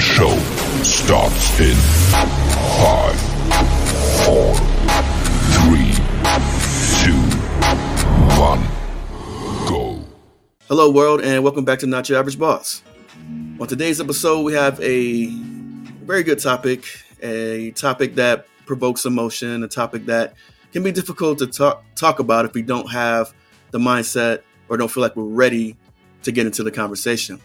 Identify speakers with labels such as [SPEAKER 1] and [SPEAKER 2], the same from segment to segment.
[SPEAKER 1] show starts in five, four, three, two, one, go.
[SPEAKER 2] Hello, world, and welcome back to Not Your Average Boss. On today's episode, we have a very good topic, a topic that provokes emotion, a topic that can be difficult to talk, talk about if we don't have the mindset or don't feel like we're ready to get into the conversation.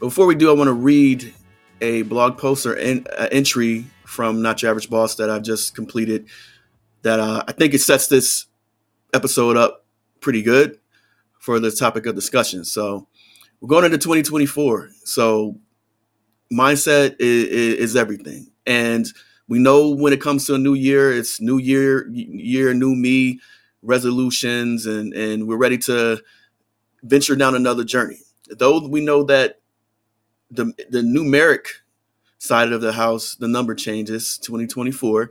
[SPEAKER 2] Before we do, I want to read a blog post or an entry from Not Your Average Boss that I've just completed that uh, I think it sets this episode up pretty good for the topic of discussion. So we're going into 2024. So mindset is, is everything. And we know when it comes to a new year, it's new year, year, new me, resolutions, and, and we're ready to venture down another journey. Though we know that the the numeric side of the house, the number changes 2024.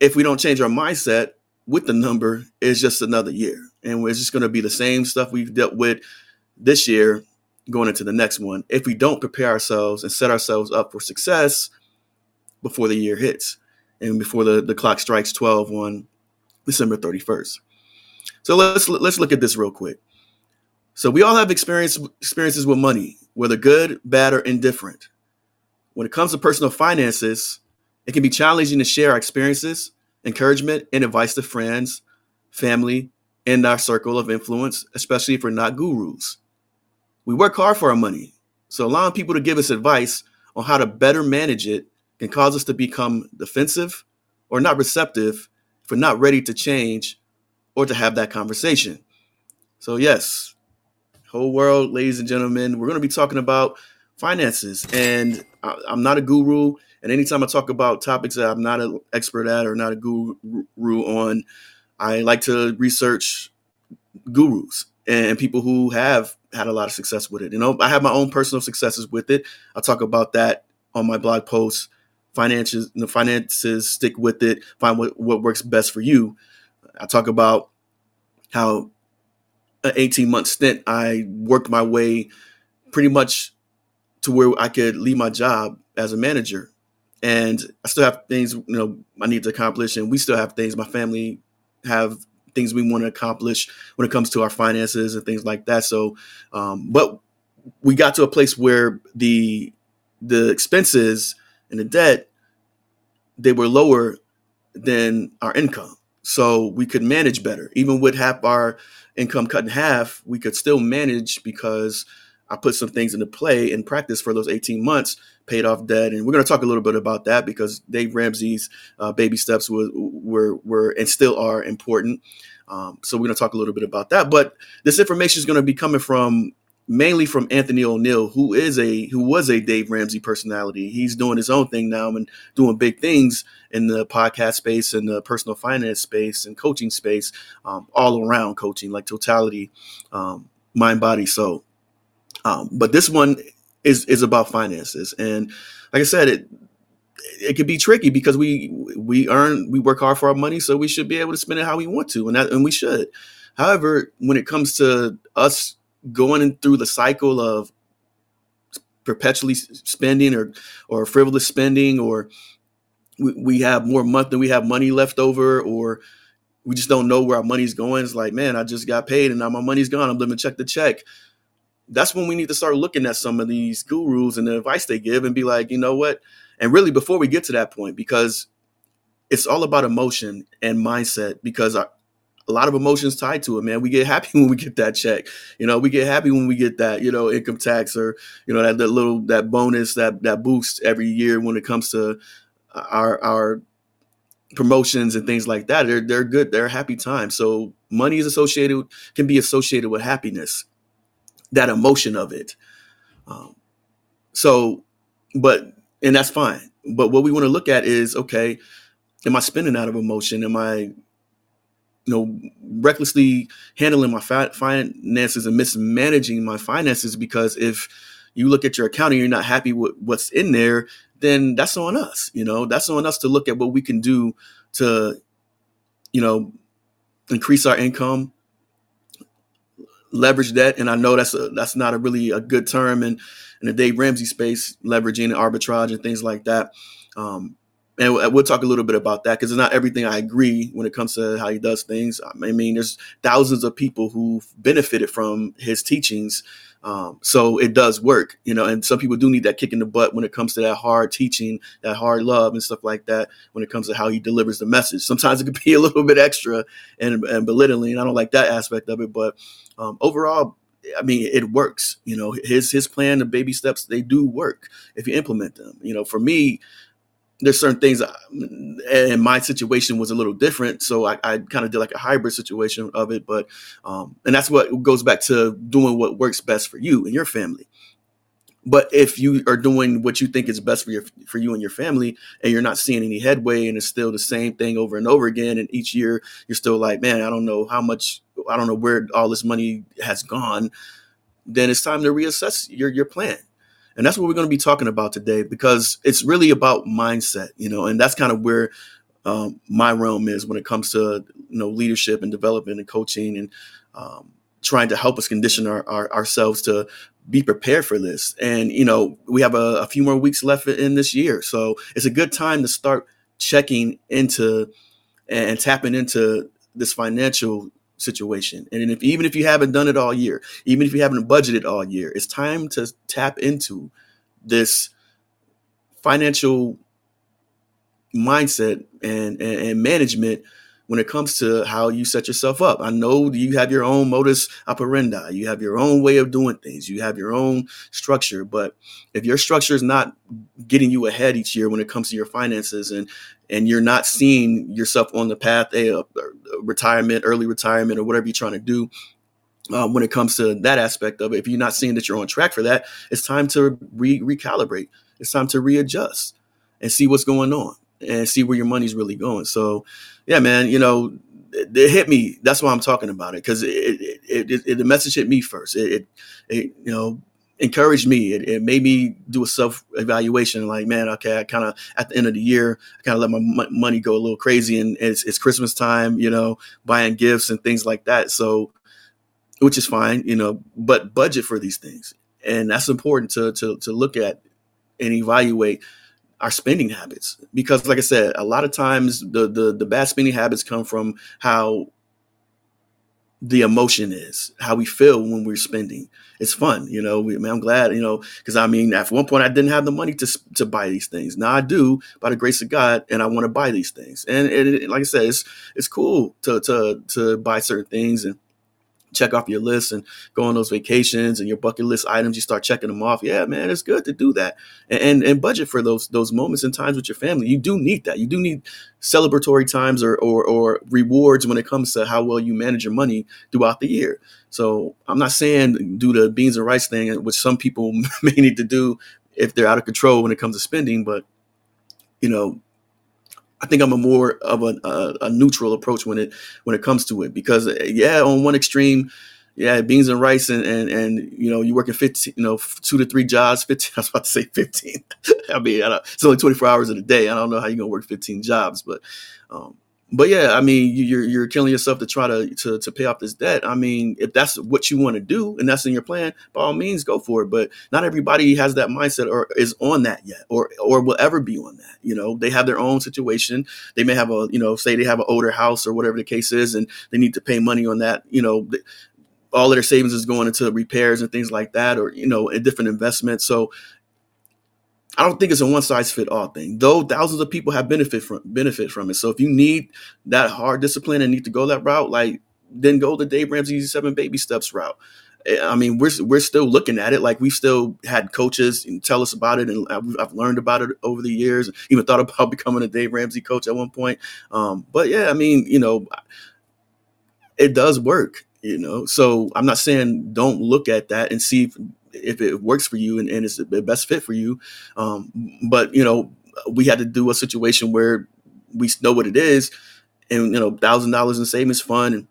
[SPEAKER 2] If we don't change our mindset with the number, it's just another year. And it's just going to be the same stuff we've dealt with this year going into the next one. If we don't prepare ourselves and set ourselves up for success before the year hits and before the, the clock strikes 12 on December 31st. So let's let's look at this real quick. So we all have experience experiences with money, whether good, bad, or indifferent. When it comes to personal finances, it can be challenging to share our experiences, encouragement, and advice to friends, family, and our circle of influence, especially if we're not gurus. We work hard for our money, so allowing people to give us advice on how to better manage it can cause us to become defensive or not receptive if we're not ready to change or to have that conversation. So, yes, whole world, ladies and gentlemen. We're going to be talking about finances, and I'm not a guru. And anytime I talk about topics that I'm not an expert at or not a guru on, I like to research gurus and people who have had a lot of success with it. You know, I have my own personal successes with it. I'll talk about that on my blog posts. Finances, the finances, stick with it. Find what, what works best for you. I talk about how an 18 month stint, I worked my way pretty much to where I could leave my job as a manager. And I still have things, you know, I need to accomplish, and we still have things. My family have things we want to accomplish when it comes to our finances and things like that. So, um, but we got to a place where the the expenses and the debt they were lower than our income, so we could manage better, even with half our income cut in half, we could still manage because I put some things into play and practice for those 18 months, paid off debt. And we're going to talk a little bit about that because Dave Ramsey's uh, baby steps were, were, were, and still are important. Um, so we're going to talk a little bit about that. But this information is going to be coming from mainly from Anthony Oneal, who is a who was a Dave Ramsey personality. He's doing his own thing now and doing big things in the podcast space and the personal finance space and coaching space, um, all around coaching, like totality, um, mind, body, soul. Um, but this one is is about finances, and like I said, it it could be tricky because we we earn we work hard for our money, so we should be able to spend it how we want to, and that and we should. However, when it comes to us going through the cycle of perpetually spending or or frivolous spending or we, we have more month than we have money left over or we just don't know where our money's going. It's like man i just got paid and now my money's gone. I'm living check to check. That's when we need to start looking at some of these gurus and the advice they give and be like you know what? And really before we get to that point because it's all about emotion and mindset because our, a lot of emotions tied to it, man. We get happy when we get that check. You know, we get happy when we get that, you know, income tax or, you know, that, that little that bonus, that that boost every year when it comes to our our promotions and things like that. They're they're good. They're happy times. So money is associated can be associated with happiness, that emotion of it. Um, so, but and that's fine. But what we want to look at is okay, am I spending out of emotion? Am I you know, recklessly handling my fi- finances and mismanaging my finances because if you look at your account and you're not happy with what's in there, then that's on us. You know, that's on us to look at what we can do to, you know, increase our income, leverage debt, and I know that's a that's not a really a good term in in the Dave Ramsey space, leveraging and arbitrage and things like that. Um, and we'll talk a little bit about that because it's not everything I agree when it comes to how he does things. I mean, there's thousands of people who've benefited from his teachings, um, so it does work, you know. And some people do need that kick in the butt when it comes to that hard teaching, that hard love, and stuff like that. When it comes to how he delivers the message, sometimes it could be a little bit extra and, and belittling. I don't like that aspect of it, but um, overall, I mean, it works. You know, his his plan, the baby steps, they do work if you implement them. You know, for me, there's certain things uh, and my situation was a little different so i, I kind of did like a hybrid situation of it but um, and that's what goes back to doing what works best for you and your family. But if you are doing what you think is best for your for you and your family and you're not seeing any headway and it's still the same thing over and over again and each year you're still like man i don't know how much i don't know where all this money has gone then it's time to reassess your your plan and that's what we're going to be talking about today because it's really about mindset, you know, and that's kind of where um, my realm is when it comes to, you know, leadership and development and coaching and um, trying to help us condition our, our, ourselves to be prepared for this. And, you know, we have a, a few more weeks left in this year. So it's a good time to start checking into and tapping into this financial situation. And if even if you haven't done it all year, even if you haven't budgeted all year, it's time to tap into this financial mindset and, and, and management when it comes to how you set yourself up. I know you have your own modus operandi, you have your own way of doing things, you have your own structure. But if your structure is not getting you ahead each year when it comes to your finances and and you're not seeing yourself on the path of retirement, early retirement, or whatever you're trying to do, um, when it comes to that aspect of it. If you're not seeing that you're on track for that, it's time to re- recalibrate. It's time to readjust and see what's going on and see where your money's really going. So, yeah, man, you know, it, it hit me. That's why I'm talking about it because it, it, it, the message hit me first. It, it, you know, encouraged me. It, it, made me do a self evaluation. Like, man, okay, I kind of at the end of the year, I kind of let my m- money go a little crazy, and it's, it's Christmas time, you know, buying gifts and things like that. So, which is fine, you know, but budget for these things, and that's important to to to look at and evaluate our spending habits because like i said a lot of times the the, the bad spending habits come from how the emotion is, how we feel when we're spending. It's fun, you know. We, I mean, I'm glad, you know, because I mean, at one point I didn't have the money to to buy these things. Now I do, by the grace of God, and I want to buy these things. And, and it, like I said, it's it's cool to to to buy certain things and check off your list and go on those vacations and your bucket list items you start checking them off. Yeah man it's good to do that. And, and, and budget for those those moments and times with your family. You do need that. You do need celebratory times or, or or rewards when it comes to how well you manage your money throughout the year. So i'm not saying do the beans and rice thing which some people may need to do if they're out of control when it comes to spending but you know I think I'm a more of a, a, a, neutral approach when it when it comes to it because yeah, on one extreme, yeah, beans and rice and and, and you know you working 15, you know, two to three jobs. 15, I was about to say 15. I mean, I it's only 24 hours in a day. I don't know how you're gonna work 15 jobs, but um, but yeah, I mean, you're you're killing yourself to try to to to pay off this debt. I mean, if that's what you want to do and that's in your plan, by all means, go for it. But not everybody has that mindset or is on that yet, or or will ever be on that. You know, they have their own situation. They may have a you know, say they have an older house or whatever the case is, and they need to pay money on that. You know, all of their savings is going into repairs and things like that, or you know, a different investment. So I don't think it's a one size fit all thing, though thousands of people have benefit from benefit from it. So if you need that hard discipline and need to go that route, like then go the Dave Ramsey seven baby steps route. Eh, I mean, we're we're still looking at it. Like we've still had coaches tell us about it, and I've learned about it over the years. Even thought about becoming a Dave Ramsey coach at one point. Um, but yeah, I mean, you know, it does work. You know, so I'm not saying don't look at that and see if it works for you and, and it's the best fit for you. Um, but you know, we had to do a situation where we know what it is, and you know, thousand dollars in savings fund and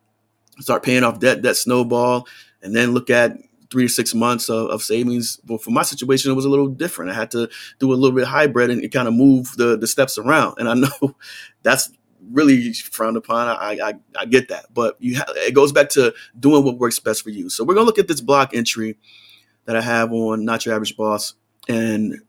[SPEAKER 2] start paying off debt, that snowball, and then look at three to six months of, of, savings. But for my situation, it was a little different. I had to do a little bit hybrid and kind of move the the steps around. And I know that's really frowned upon. I, I, I get that, but you ha- it goes back to doing what works best for you. So we're gonna look at this block entry that I have on Not Your Average Boss, and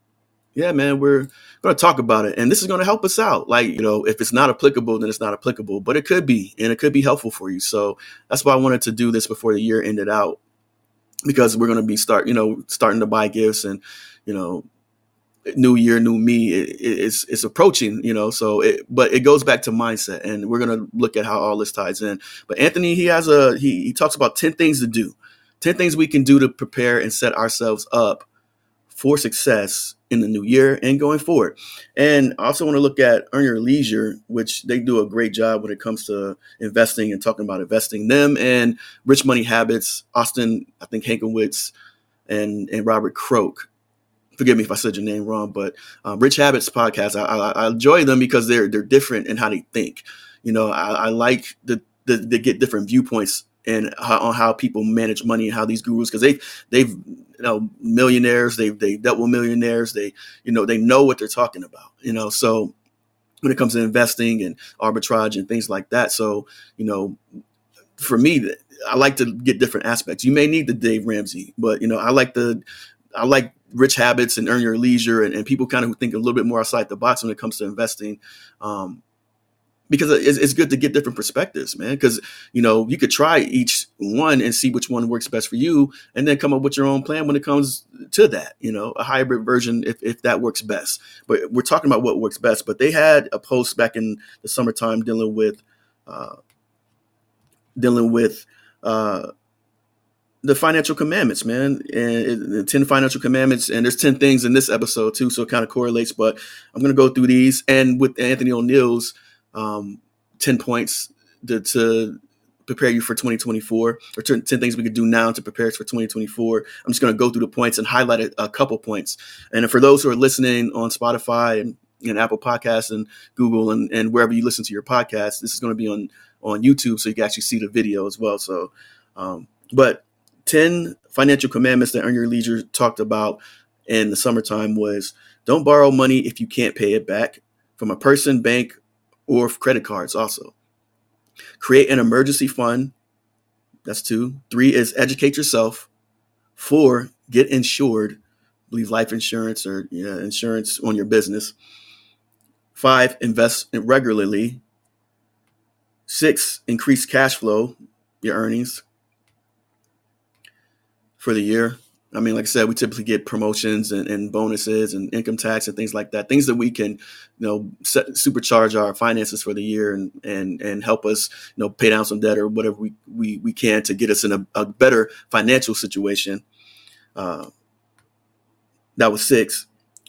[SPEAKER 2] yeah, man, we're gonna talk about it, and this is gonna help us out. Like you know, if it's not applicable, then it's not applicable, but it could be, and it could be helpful for you. So that's why I wanted to do this before the year ended out, because we're gonna be start, you know, starting to buy gifts and you know new year, new me is is approaching, you know. So, it, but it goes back to mindset, and we're gonna look at how all this ties in. But Anthony, he has a he he talks about ten things to do, ten things we can do to prepare and set ourselves up for success in the new year and going forward. And I also want to look at Earn Your Leisure, which they do a great job when it comes to investing and talking about investing. Them and Rich Money Habits, Austin, I think Hankowitz, and and Robert Croak. forgive me if I said your name wrong, but um, Rich Habits podcast, I, I, I, enjoy them because they're they're different in how they think. You know, I, I like the, the they get different viewpoints and how, on how people manage money and how these gurus because they they've you know millionaires they've they dealt with millionaires they you know they know what they're talking about you know so when it comes to investing and arbitrage and things like that so you know for me I like to get different aspects. You may need the Dave Ramsey, but you know I like the I like rich habits and earn your leisure and, and people kind of who think a little bit more outside the box when it comes to investing um, because it's, it's, good to get different perspectives man because you know you could try each one and see which one works best for you and then come up with your own plan when it comes to that you know a hybrid version if, if that works best but we're talking about what works best but they had a post back in the summertime dealing with uh, dealing with uh, the financial commandments, man, and the 10 financial commandments. And there's 10 things in this episode too. So it kind of correlates, but I'm to go through these and with Anthony Oneal's um, 10 points to, to, prepare you for 2024 or 10 things we could do now to prepare us for 2024. I'm just going to go through the points and highlight a, a couple points. And for those who are listening on Spotify and, and Apple Podcasts and Google and, and wherever you listen to your podcast, this is going to be on, on YouTube. So you can actually see the video as well. So, um, but 10 financial commandments that Earn Your Leisure talked about in the summertime was don't borrow money if you can't pay it back from a person, bank, or credit cards also. Create an emergency fund. That's two. Three is educate yourself. Four, get insured. I believe life insurance or insurance on your business. Five, invest regularly. Six, increase cash flow, your earnings for the year. I mean, like I said, we typically get promotions and, and, bonuses and income tax and things like that. Things that we can, you know, set, supercharge our finances for the year and and and help us, you know, pay down some debt or whatever we we, we can to get us in a, a better financial situation. Uh, that was six.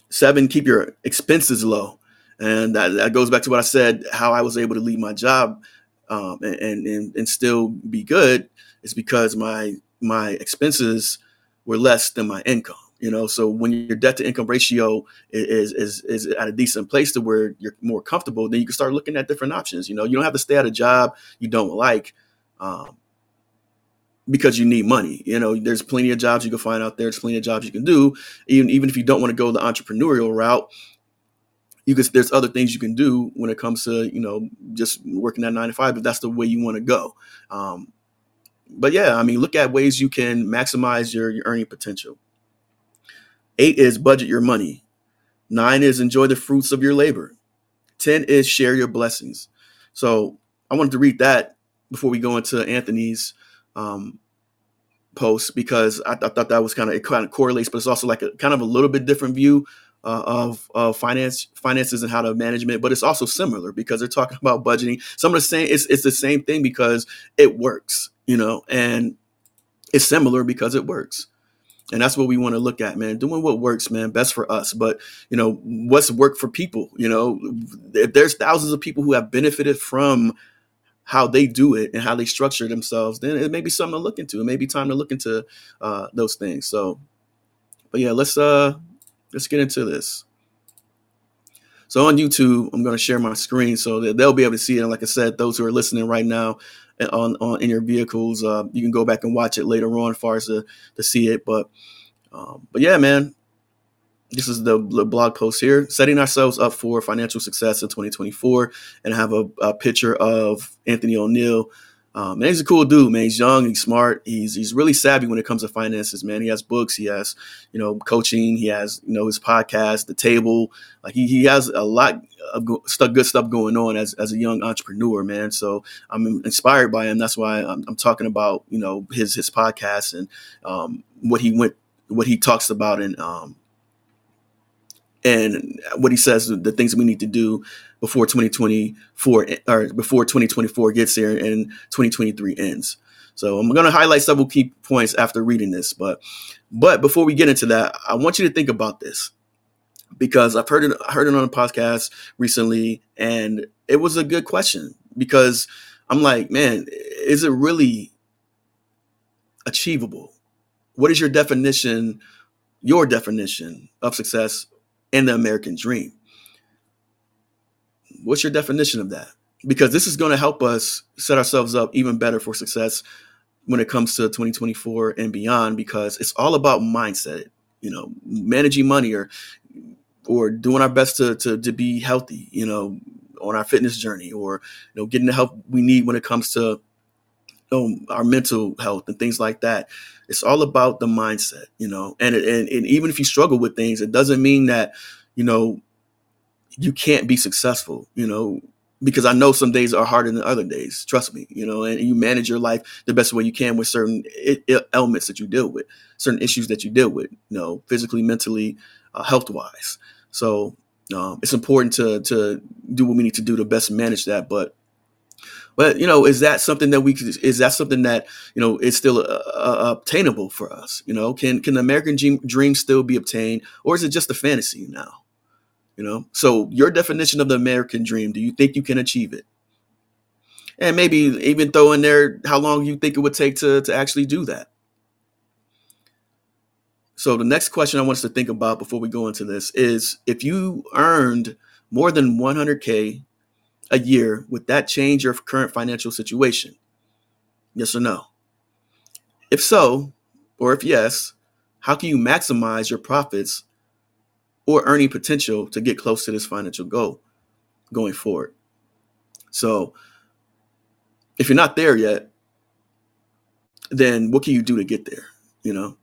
[SPEAKER 2] Seven, keep your expenses low, and that, that goes back to what I said. How I was able to leave my job um, and, and and still be good is because my my expenses were less than my income you know? So when your debt to income ratio is is is at a decent place to where you're more comfortable then you can start looking at different options you know? You don't have to stay at a job you don't like um, because you need money you know? There's plenty of jobs you can find out there there's plenty of jobs you can do. Even even if you don't want to go the entrepreneurial route you can there's other things you can do when it comes to you know just working at nine to five if that's the way you want to go. Um, but yeah, I mean, look at ways you can maximize your, your earning potential. Eight is budget your money. Nine is enjoy the fruits of your labor. 10 is share your blessings. So I wanted to read that before we go into Anthony's um, post because I, th- I, thought that was kind of it kind of correlates, but it's also like a kind of a little bit different view uh, of, finance finances and how to management, but it's also similar because they're talking about budgeting. Some of the same it's it's the same thing because it works you know, and it's similar because it works. And that's what we want to look at, man. Doing what works, man, best for us. But, you know, what's work for people? You know, if there's thousands of people who have benefited from how they do it and how they structure themselves, then it may be something to look into. It may be time to look into uh, those things. So, but yeah, let's uh let's get into this. So on YouTube, I'm going to share my screen so that they'll be able to see it. And like I said, those who are listening right now, on, on in your vehicles. Uh, you can go back and watch it later on, as far as to, to see it. But um, but yeah, man, this is the, blog post here setting ourselves up for financial success in 2024 and have a, a picture of anthony oneal um, man, he's a cool dude, man. He's young, he's smart, he's he's really savvy when it comes to finances, man. He has books, he has, you know, coaching, he has, you know, his podcast, the table. Like he, he has a lot of good stuff going on as, as a young entrepreneur, man. So I'm inspired by him. That's why I'm, I'm talking about, you know, his his podcast and um, what he went, what he talks about, and um, and what he says, the things we need to do before 2024 or before 2024 gets here and 2023 ends. So I'm going to highlight several key points after reading this, but but before we get into that, I want you to think about this because I've heard it I heard it on a podcast recently and it was a good question because I'm like, man, is it really achievable? What is your definition your definition of success in the American dream? What's your definition of that? Because this is going to help us set ourselves up even better for success when it comes to 2024 and beyond because it's all about mindset, you know, managing money or or doing our best to to, to be healthy, you know, on our fitness journey or you know getting the help we need when it comes to know, our mental health and things like that. It's all about the mindset, you know. And, and and even if you struggle with things, it doesn't mean that you know you can't be successful, you know, because I know some days are harder than other days. Trust me, you know, and you manage your life the best way you can with certain elements that you deal with, certain issues that you deal with, you know, physically, mentally, uh, health wise. So um, it's important to to do what we need to do to best manage that. But but you know, is that something that we could, is that something that you know is still uh, uh, obtainable for us? You know, can can the American dream, dream still be obtained, or is it just a fantasy now? You know, so your definition of the American dream, do you think you can achieve it? And maybe even throw in there how long you think it would take to, to actually do that. So the next question I want us to think about before we go into this is if you earned more than 100K a year, would that change your current financial situation? Yes or no? If so, or if yes, how can you maximize your profits or earning potential to get close to this financial goal going forward. So, if you're not there yet, then what can you do to get there? You know,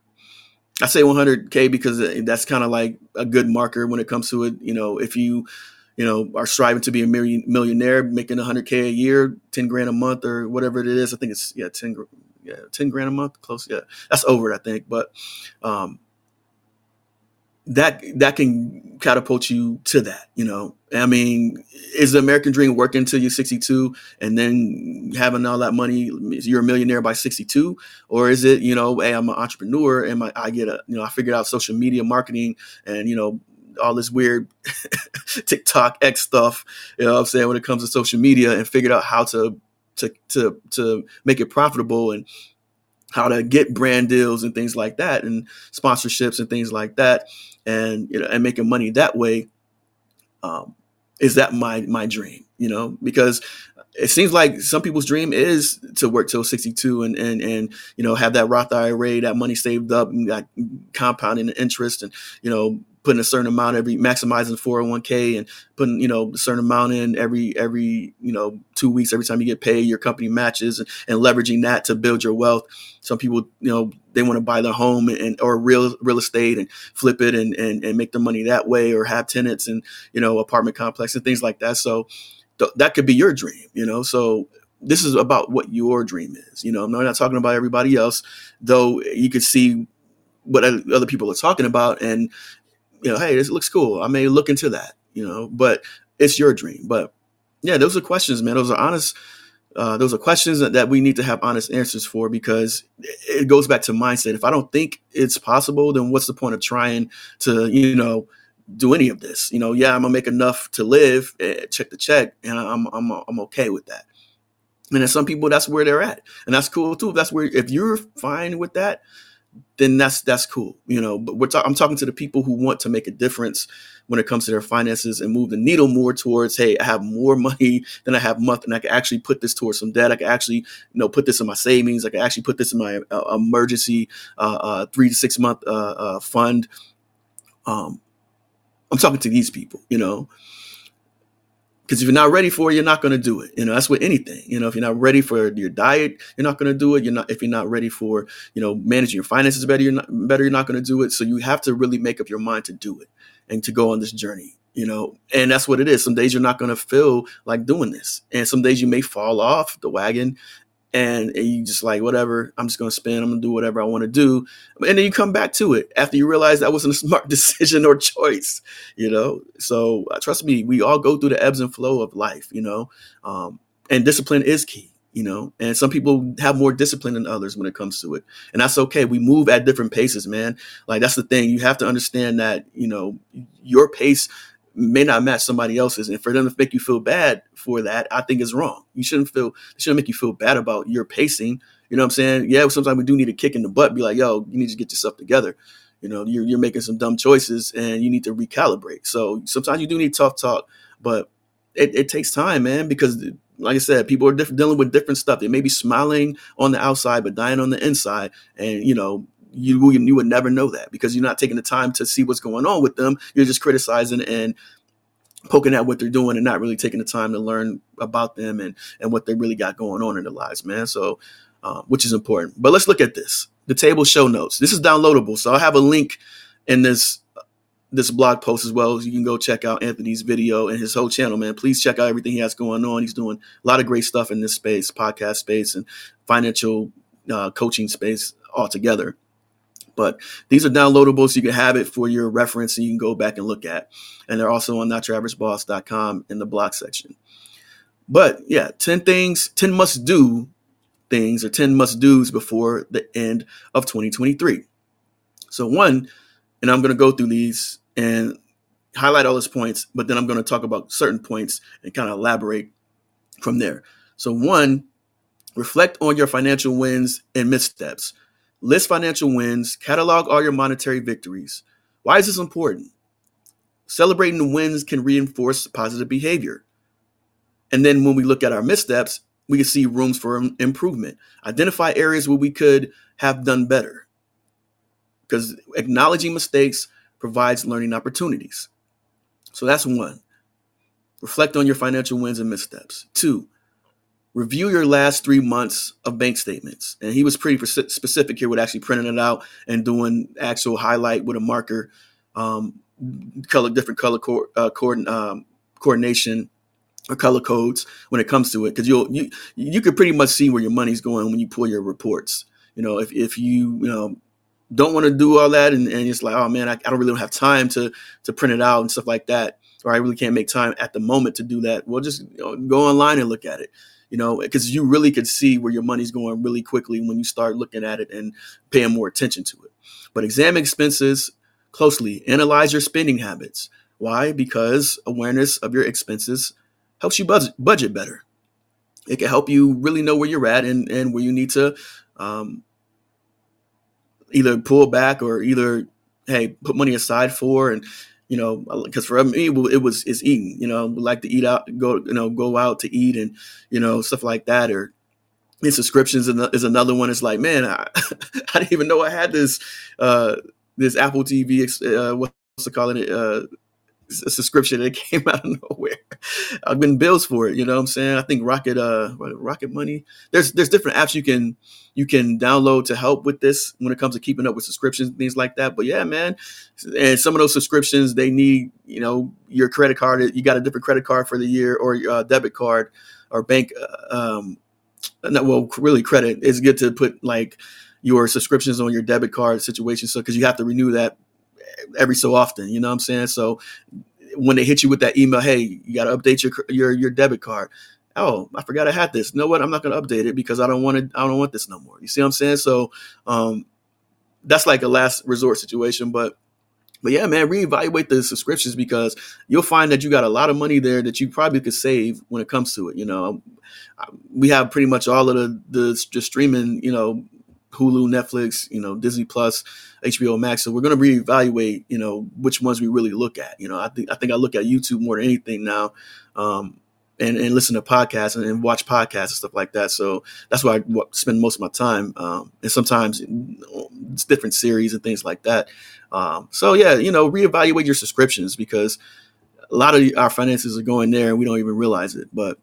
[SPEAKER 2] I say 100K because that's kind of like a good marker when it comes to it. You know, if you, you know, are striving to be a million, millionaire, making 100K a year, 10 grand a month, or whatever it is, I think it's, yeah, 10, yeah, 10 grand a month, close. Yeah, that's over it, I think. But, um, that that can catapult you to that you know i mean is the american dream working until you're 62 and then having all that money you're a millionaire by 62 or is it you know hey i'm an entrepreneur and my, i get a you know i figured out social media marketing and you know all this weird tiktok x stuff you know i'm saying when it comes to social media and figured out how to to to to make it profitable and how to get brand deals and things like that and sponsorships and things like that and you know and making money that way um, is that my my dream you know? Because it seems like some people's dream is to work till 62 and and and you know have that Roth IRA that money saved up and got compounding interest and you know putting a certain amount every maximizing 401k and putting you know a certain amount in every every you know two weeks every time you get paid your company matches and, and leveraging that to build your wealth. Some people you know they want to buy their home and or real real estate and flip it and, and and make their money that way or have tenants and you know apartment complex and things like that. So th- that could be your dream you know? So this is about what your dream is you know? I'm not talking about everybody else though you could see what other people are talking about and you know, hey, this looks cool. I may look into that, you know, but it's your dream. But yeah, those are questions, man. Those are honest. Uh, those are questions that, that we need to have honest answers for because it goes back to mindset. If I don't think it's possible, then what's the point of trying to, you know, do any of this? You know, yeah, I'm gonna make enough to live, eh, check the check, and I'm I'm I'm okay with that. And then some people, that's where they're at, and that's cool too. If that's where if you're fine with that, then that's that's cool, you know. But ta- I'm talking to the people who want to make a difference when it comes to their finances and move the needle more towards, hey, I have more money than I have month, and I can actually put this towards some debt. I can actually, you know, put this in my savings. I can actually put this in my uh, emergency uh, uh, three to six month uh, uh, fund. Um, I'm talking to these people, you know, because if you're not ready for it, you're not going to do it. You know, that's with anything. You know, if you're not ready for your diet, you're not going to do it. You're not if you're not ready for you know managing your finances better, you're not better. You're not going to do it. So you have to really make up your mind to do it and to go on this journey. You know, and that's what it is. Some days you're not going to feel like doing this, and some days you may fall off the wagon, and, and you just like whatever i'm just going to spend i'm going to do whatever i want to do. And then you come back to it after you realize that wasn't a smart decision or choice you know? So uh, trust me we all go through the ebbs and flow of life you know? Um, and discipline is key you know? And some people have more discipline than others when it comes to it. And that's okay we move at different paces man. Like that's the thing you have to understand that you know your pace may not match somebody else's. And for them to make you feel bad for that, I think is wrong. You shouldn't feel, it shouldn't make you feel bad about your pacing. You know what I'm saying? Yeah, sometimes we do need a kick in the butt, be like, yo, you need to get yourself together. You know, you're, you're making some dumb choices and you need to recalibrate. So sometimes you do need tough talk, but it, it takes time, man, because like I said, people are different, dealing with different stuff. They may be smiling on the outside, but dying on the inside. And, you know, you you would never know that because you're not taking the time to see what's going on with them. You're just criticizing and poking at what they're doing and not really taking the time to learn about them and and what they really got going on in their lives, man. So, uh, which is important. But let's look at this. The table show notes. This is downloadable, so I'll have a link in this this blog post as well. You can go check out Anthony's video and his whole channel, man. Please check out everything he has going on. He's doing a lot of great stuff in this space, podcast space, and financial uh, coaching space altogether. But these are downloadable, so you can have it for your reference and you can go back and look at. And they're also on notyouraverageboss.com in the blog section. But yeah, 10 things, 10 must do things or 10 must do's before the end of 2023. So, one, and I'm going to go through these and highlight all those points, but then I'm going to talk about certain points and kind of elaborate from there. So, one, reflect on your financial wins and missteps. List financial wins, catalog all your monetary victories. Why is this important? Celebrating the wins can reinforce positive behavior. And then when we look at our missteps, we can see rooms for improvement. Identify areas where we could have done better. Because acknowledging mistakes provides learning opportunities. So that's one. Reflect on your financial wins and missteps. Two, review your last three months of bank statements. And he was pretty specific here with actually printing it out and doing actual highlight with a marker, um, color different color co- uh, um, coordination or color codes when it comes to it because you'll you you can pretty much see where your money's going when you pull your reports. You know, if if you you know don't want to do all that and, and it's like oh man I, I don't really have time to to print it out and stuff like that or I really can't make time at the moment to do that. Well, just you know, go online and look at it you know, because you really could see where your money's going really quickly when you start looking at it and paying more attention to it. But examine expenses closely, analyze your spending habits. Why? Because awareness of your expenses helps you budget, budget better. It can help you really know where you're at and, and where you need to um, either pull back or either, hey, put money aside for and you know, because for me it was it's eating. You know, we like to eat out, go you know, go out to eat and you know stuff like that. Or in subscriptions is another one. It's like, man, I, I didn't even know I had this uh, this Apple TV. Uh, what's it calling it? Uh, a subscription that came out of nowhere. I've been bills for it. You know what I'm saying? I think Rocket, uh, Rocket Money. There's there's different apps you can you can download to help with this when it comes to keeping up with subscriptions things like that. But yeah, man, and some of those subscriptions they need you know your credit card. You got a different credit card for the year or uh, debit card or bank. Uh, um, well, really credit. It's good to put like your subscriptions on your debit card situation. So because you have to renew that every so often. You know what I'm saying? So when they hit you with that email, hey, you got to update your your your debit card. Oh, I forgot I had this. You know what? I'm not going to update it because I don't want to. I don't want this no more. You see what I'm saying? So um, that's like a last resort situation, but. But yeah, man, reevaluate the subscriptions because you'll find that you got a lot of money there that you probably could save when it comes to it. You know, we have pretty much all of the the, the streaming, you know, Hulu, Netflix, you know, Disney Plus, HBO Max. So we're going to reevaluate, you know, which ones we really look at. You know, I think I think I look at YouTube more than anything now. Um, and, and listen to podcasts and, and, watch podcasts and stuff like that. So that's where I spend most of my time. Um, and sometimes it's different series and things like that. Um, so yeah, you know, reevaluate your subscriptions because a lot of our finances are going there and we don't even realize it. But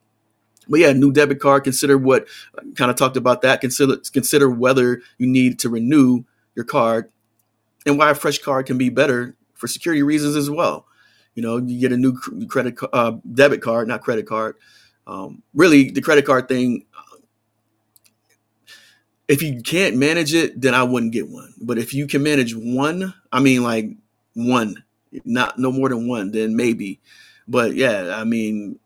[SPEAKER 2] but yeah, new debit card. Consider what kind of talked about that. Consider consider whether you need to renew your card and why a fresh card can be better for security reasons as well. You know, you get a new credit uh, debit card, not credit card. Um, really, the credit card thing. If you can't manage it, then I wouldn't get one. But if you can manage one, I mean, like one, not no more than one, then maybe. But yeah, I mean,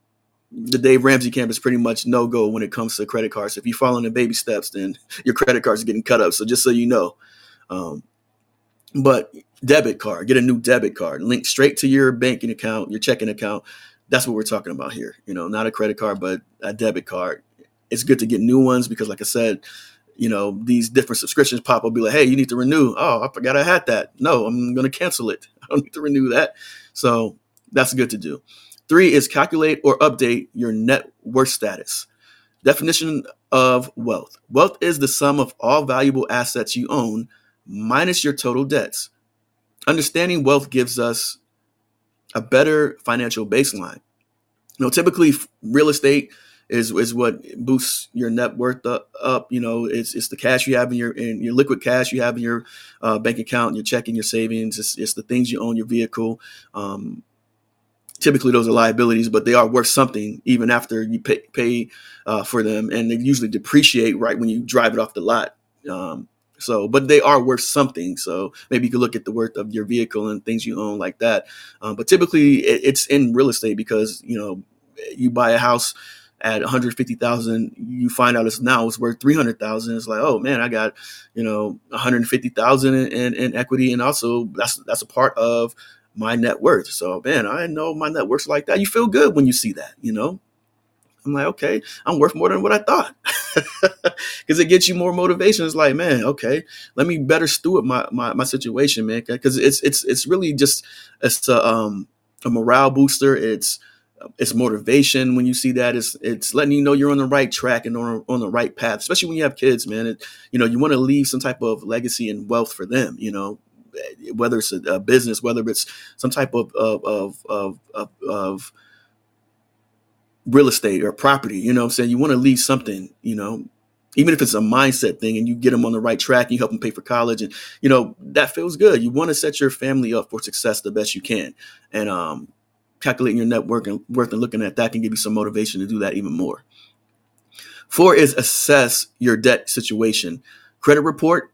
[SPEAKER 2] the Dave Ramsey camp is pretty much no go when it comes to credit cards. If you follow in the baby steps, then your credit cards are getting cut up. So just so you know, um, but debit card, get a new debit card, link straight to your banking account, your checking account. That's what we're talking about here. You know, not a credit card, but a debit card. It's good to get new ones because, like I said, you know, these different subscriptions pop up, be like, hey, you need to renew. Oh, I forgot I had that. No, I'm going to cancel it. I don't need to renew that. So that's good to do. Three is calculate or update your net worth status. Definition of wealth wealth is the sum of all valuable assets you own minus your total debts. Understanding wealth gives us a better financial baseline. You know, typically real estate is is what boosts your net worth up. up. You know, it's it's the cash you have in your in your liquid cash you have in your uh, bank account, your checking, your savings. It's, it's the things you own, your vehicle. Um, typically, those are liabilities, but they are worth something even after you pay pay uh, for them, and they usually depreciate right when you drive it off the lot. Um, so, but they are worth something. So maybe you could look at the worth of your vehicle and things you own like that. Um, but typically, it, it's in real estate because you know you buy a house at 150,000, you find out it's now it's worth 300,000. It's like, oh man, I got, you know, 150,000 in, in, in, equity. And also that's, that's a part of my net worth. So man, I know my net worth's like that. You feel good when you see that, you know? I'm like, okay, I'm worth more than what I thought. Cause it gets you more motivation. It's like, man, okay, let me better steward my, my, my situation, man. Cause it's, it's, it's really just, it's a, um, a morale booster. It's, it's motivation when you see that. It's it's letting you know you're on the right track and on, on the right path. Especially when you have kids, man. It, you know, you want to leave some type of legacy and wealth for them. You know, whether it's a, a business, whether it's some type of of of of, of, of real estate or property. You know, I'm saying you want to leave something. You know, even if it's a mindset thing and you get them on the right track and you help them pay for college and you know that feels good you want to set your family up for success the best you can and um calculating your net worth and worth and looking at that can give you some motivation to do that even more. Four is assess your debt situation. Credit report,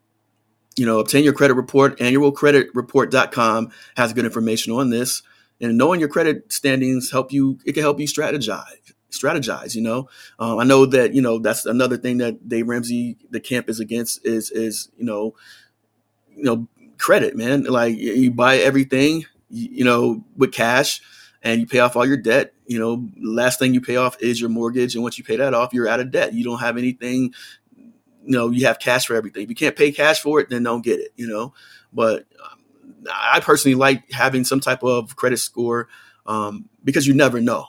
[SPEAKER 2] you know, obtain your credit report. Annualcreditreport.com has good information on this. And knowing your credit standings help you, it can help you strategize. Strategize, you know. Um, I know that you know that's another thing that Dave Ramsey, the camp is against is is you know, you know, credit, man. Like you buy everything, you know, with cash and you pay off all your debt. You know, last thing you pay off is your mortgage, and once you pay that off, you're out of debt. You don't have anything. You know, you have cash for everything. If you can't pay cash for it, then don't get it. You know, but um, I personally like having some type of credit score um, because you never know.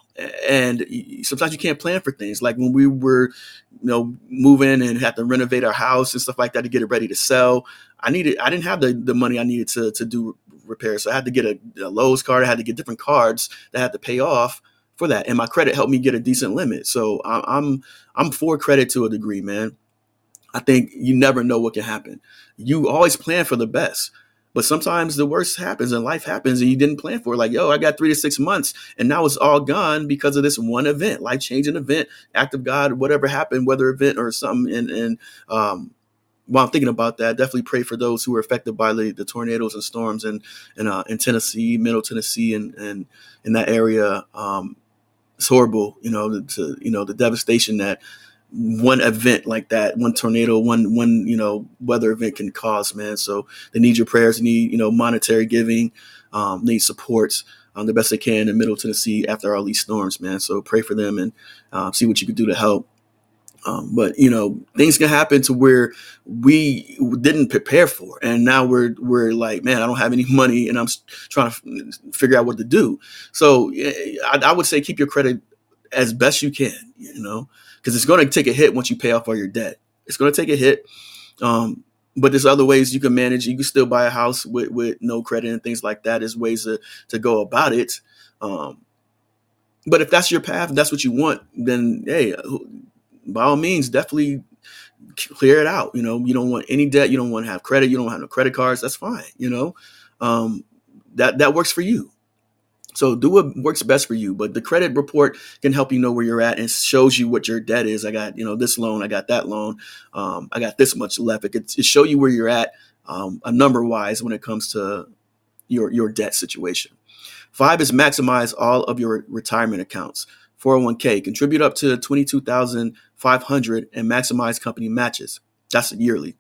[SPEAKER 2] And sometimes you can't plan for things. Like when we were, you know, moving and had to renovate our house and stuff like that to get it ready to sell. I needed, I didn't have the, the money I needed to, to do repairs. So I had to get a, a Lowe's card. I had to get different cards that I had to pay off for that. And my credit helped me get a decent limit. So I'm, I'm for credit to a degree, man. I think you never know what can happen. You always plan for the best. But sometimes the worst happens and life happens and you didn't plan for it. Like, yo, I got three to six months and now it's all gone because of this one event, life changing event, act of God, whatever happened, weather event or something. And, and, um, while I'm thinking about that, definitely pray for those who were affected by the, the tornadoes and storms in in, uh, in Tennessee, Middle Tennessee, and and in that area. Um, it's horrible, you know, to you know the devastation that one event like that, one tornado, one one you know weather event can cause, man. So they need your prayers, they need you know monetary giving, um, need supports um, the best they can in Middle Tennessee after all these storms, man. So pray for them and uh, see what you can do to help. Um, but you know, things can happen to where we didn't prepare for, and now we're we're like, man, I don't have any money, and I'm trying to figure out what to do. So I, I would say keep your credit as best you can, you know, because it's going to take a hit once you pay off all your debt. It's going to take a hit. Um, but there's other ways you can manage. You can still buy a house with, with no credit and things like that. There's ways to, to go about it. Um, but if that's your path, that's what you want, then hey, by all means, definitely clear it out. You know, you don't want any debt. You don't want to have credit. You don't have no credit cards. That's fine. You know, um, that that works for you. So do what works best for you. But the credit report can help you know where you're at and shows you what your debt is. I got you know this loan. I got that loan. Um, I got this much left. It could it show you where you're at um, a number wise when it comes to your your debt situation. Five is maximize all of your retirement accounts. 401k contribute up to 22,500 and maximize company matches. That's yearly.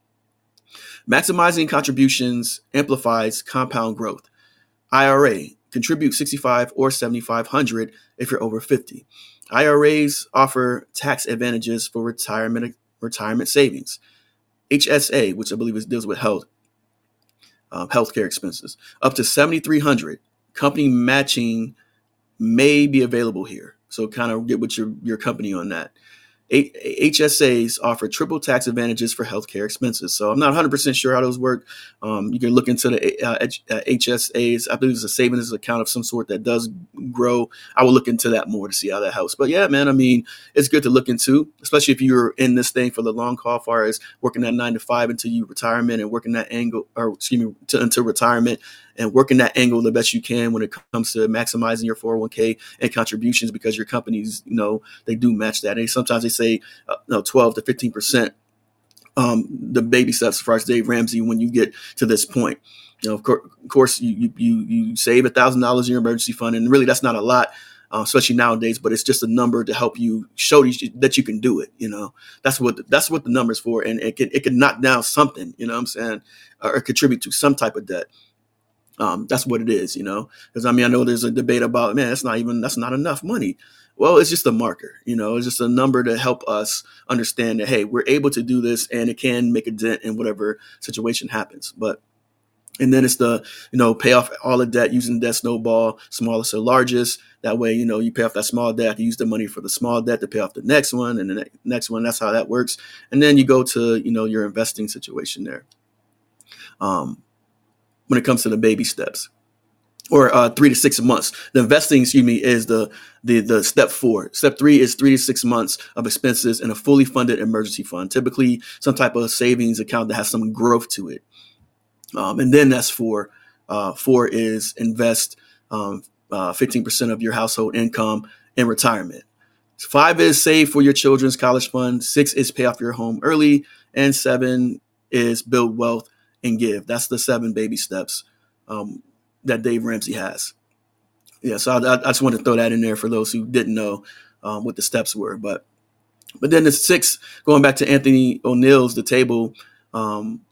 [SPEAKER 2] Maximizing contributions amplifies compound growth. IRA contribute 65 or 7500 if you're over 50. IRAs offer tax advantages for retirement retirement savings. HSA, which I believe is, deals with health um, healthcare expenses, up to 7300 company matching may be available here. So kind of get with your, your company on that. HSAs offer triple tax advantages for healthcare expenses. So I'm not 100% sure how those work. Um, you can look into the uh, HSAs. Uh, I believe it's a savings account of some sort that does grow. I will look into that more to see how that helps. But yeah, man, I mean, it's good to look into, especially if you're in this thing for the long haul, far as working that nine to five until you retirement and working that angle, or excuse me, to, until retirement and working that angle the best you can when it comes to maximizing your 401k and contributions because your companies, you know, they do match that. And sometimes they say, uh, you know, 12 to 15 percent. Um, the baby steps as Dave Ramsey when you get to this point. You know, of, course, of course you you you save a thousand dollars in your emergency fund, and really that's not a lot. Uh, especially nowadays. But it's just a number to help you show that you can do it. You know, that's what that's what the number's for, and it can it can knock down something. You know, what I'm saying, or contribute to some type of debt. Um, that's what it is, you know. Because I mean, I know there's a debate about, man, that's not even that's not enough money. Well, it's just a marker, you know. It's just a number to help us understand that hey, we're able to do this, and it can make a dent in whatever situation happens. But and then it's the you know pay off all the debt using debt snowball, smallest to largest. That way, you know you pay off that small debt, you use the money for the small debt to pay off the next one, and the ne- next one. That's how that works. And then you go to you know your investing situation there. Um, when it comes to the baby steps or uh, three to six months. The investing, excuse me, is the the the step four. Step three is three to six months of expenses in a fully funded emergency fund, typically some type of savings account that has some growth to it. Um, and then that's four. Uh, four is invest um, uh, 15% of your household income in retirement. Five is save for your children's college fund. Six is pay off your home early. And seven is build wealth and give. That's the seven baby steps um, that Dave Ramsey has. Yeah, so I, I, just want to throw that in there for those who didn't know um, what the steps were. But but then the six, going back to Anthony Oneal's the table um,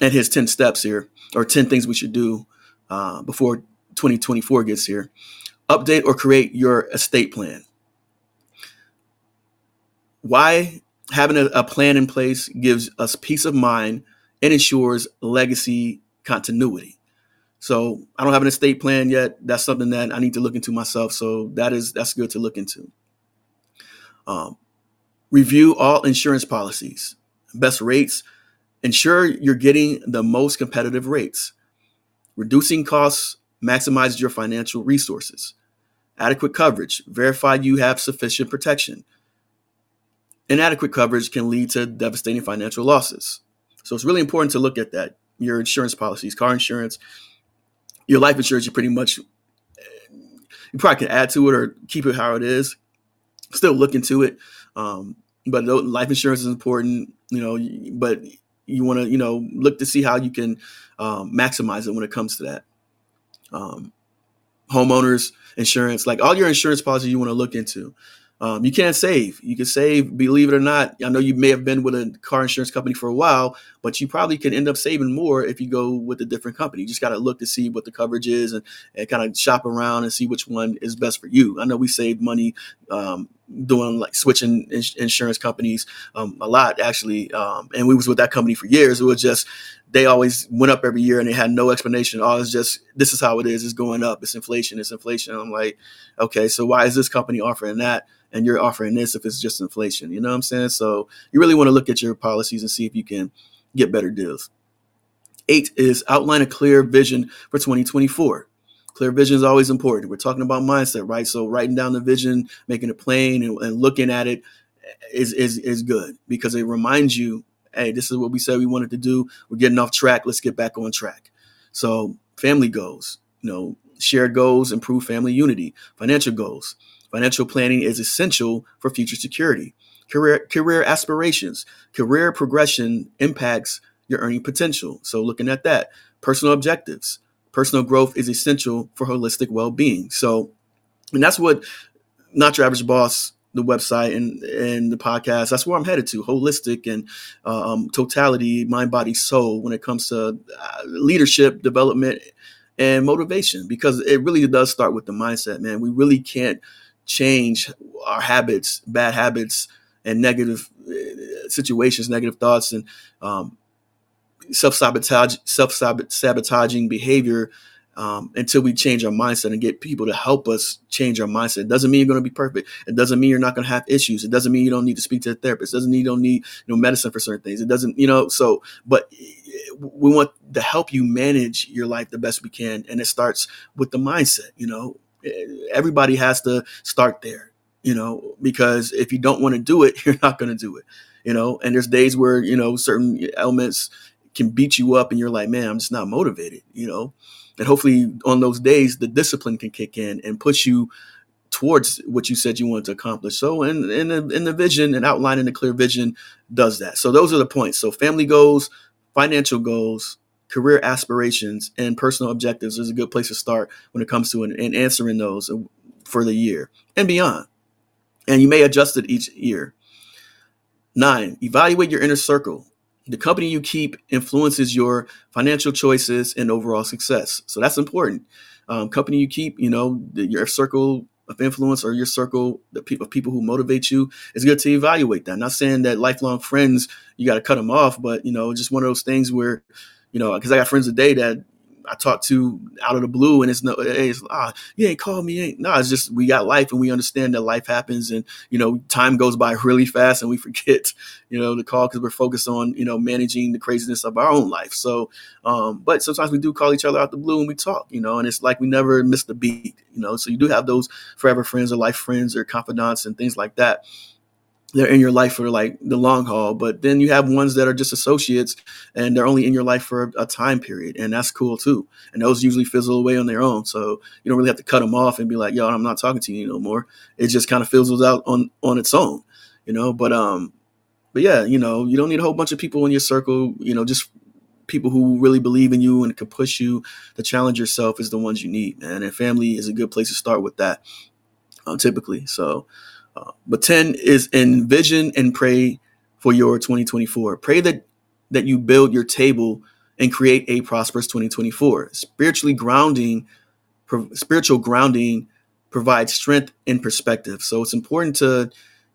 [SPEAKER 2] and his ten steps here, or ten things we should do uh, before 2024 gets here. Update or create your estate plan. Why having a, a plan in place gives us peace of mind it ensures legacy continuity. So I don't have an estate plan yet. That's something that I need to look into myself. So that is that's good to look into. Um, review all insurance policies, best rates. Ensure you're getting the most competitive rates. Reducing costs maximizes your financial resources. Adequate coverage. Verify you have sufficient protection. Inadequate coverage can lead to devastating financial losses. So it's really important to look at that. Your insurance policies, car insurance, your life insurance, you pretty much you probably can add to it or keep it how it is. Still look into it, um, but life insurance is important. You know, but you want to you know look to see how you can um, maximize it when it comes to that. Um, homeowners insurance, like all your insurance policies, you want to look into. Um, you can't save. You can save, believe it or not. I know you may have been with a car insurance company for a while, but you probably can end up saving more if you go with a different company. You just got to look to see what the coverage is and, and kind of shop around and see which one is best for you. I know we saved money um, doing like switching ins- insurance companies um, a lot actually, um, and we was with that company for years. It was just they always went up every year and they had no explanation. all it's just this is how it is. It's going up. It's inflation. It's inflation. I'm like, okay, so why is this company offering that and you're offering this if it's just inflation? You know what I'm saying? So you really want to look at your policies and see if you can get better deals. Eight is outline a clear vision for 2024. Clear vision is always important. We're talking about mindset, right? So writing down the vision, making it plain, and, and looking at it is is is good because it reminds you hey, this is what we said we wanted to do. We're getting off track. Let's get back on track. So, family goals, you know, shared goals, improve family unity, financial goals. Financial planning is essential for future security. Career, career aspirations, career progression impacts your earning potential. So, looking at that, personal objectives, personal growth is essential for holistic well being. So, and that's what Not Your Average Boss the website and and the podcast. That's where I'm headed to: holistic and uh, um, totality, mind, body, soul. When it comes to uh, leadership, development, and motivation, because it really does start with the mindset. Man, we really can't change our habits, bad habits, and negative uh, situations, negative thoughts, and um, self sabotage, self sabotaging behavior um, until we change our mindset and get people to help us change our mindset. It doesn't mean you're going to be perfect. It doesn't mean you're not going to have issues. It doesn't mean you don't need to speak to a therapist. It doesn't mean you don't need you know medicine for certain things. It doesn't you know so. But we want to help you manage your life the best we can, and it starts with the mindset. You know, everybody has to start there. You know, because if you don't want to do it, you're not going to do it. You know, and there's days where you know certain elements can beat you up, and you're like, man, I'm just not motivated. You know and hopefully on those days the discipline can kick in and push you towards what you said you wanted to accomplish. So in in the, in the vision and outlining the clear vision does that. So those are the points. So family goals, financial goals, career aspirations, and personal objectives is a good place to start when it comes to an, and answering those for the year and beyond. And you may adjust it each year. Nine, evaluate your inner circle the company you keep influences your financial choices and overall success. So that's important. Um, company you keep, you know, the, your circle of influence or your circle of people who motivate you, it's good to evaluate that. I'm not saying that lifelong friends you got to cut them off, but you know, just one of those things where, you know, because I got friends today that I talk to out of the blue, and it's no, it's ah, you ain't called me, ain't no. It's just we got life, and we understand that life happens, and you know, time goes by really fast, and we forget, you know, to call because we're focused on you know managing the craziness of our own life. So, um, but sometimes we do call each other out the blue and we talk, you know, and it's like we never missed a beat, you know. So you do have those forever friends or life friends or confidants and things like that they're in your life for like the long haul but then you have ones that are just associates and they're only in your life for a, time period and that's cool too. And those usually fizzle away on their own so you don't really have to cut them off and be like yo i'm not talking to you no more. It just kind of fizzles out on on its own you know? But um but yeah you know you don't need a whole bunch of people in your circle you know just people who really believe in you and can push you. To challenge yourself is the ones you need man and family is a good place to start with that uh, typically. So but 10 is envision and pray for your 2024. Pray that that you build your table and create a prosperous 2024. Spiritually grounding, pro- spiritual grounding provides strength and perspective. So it's important to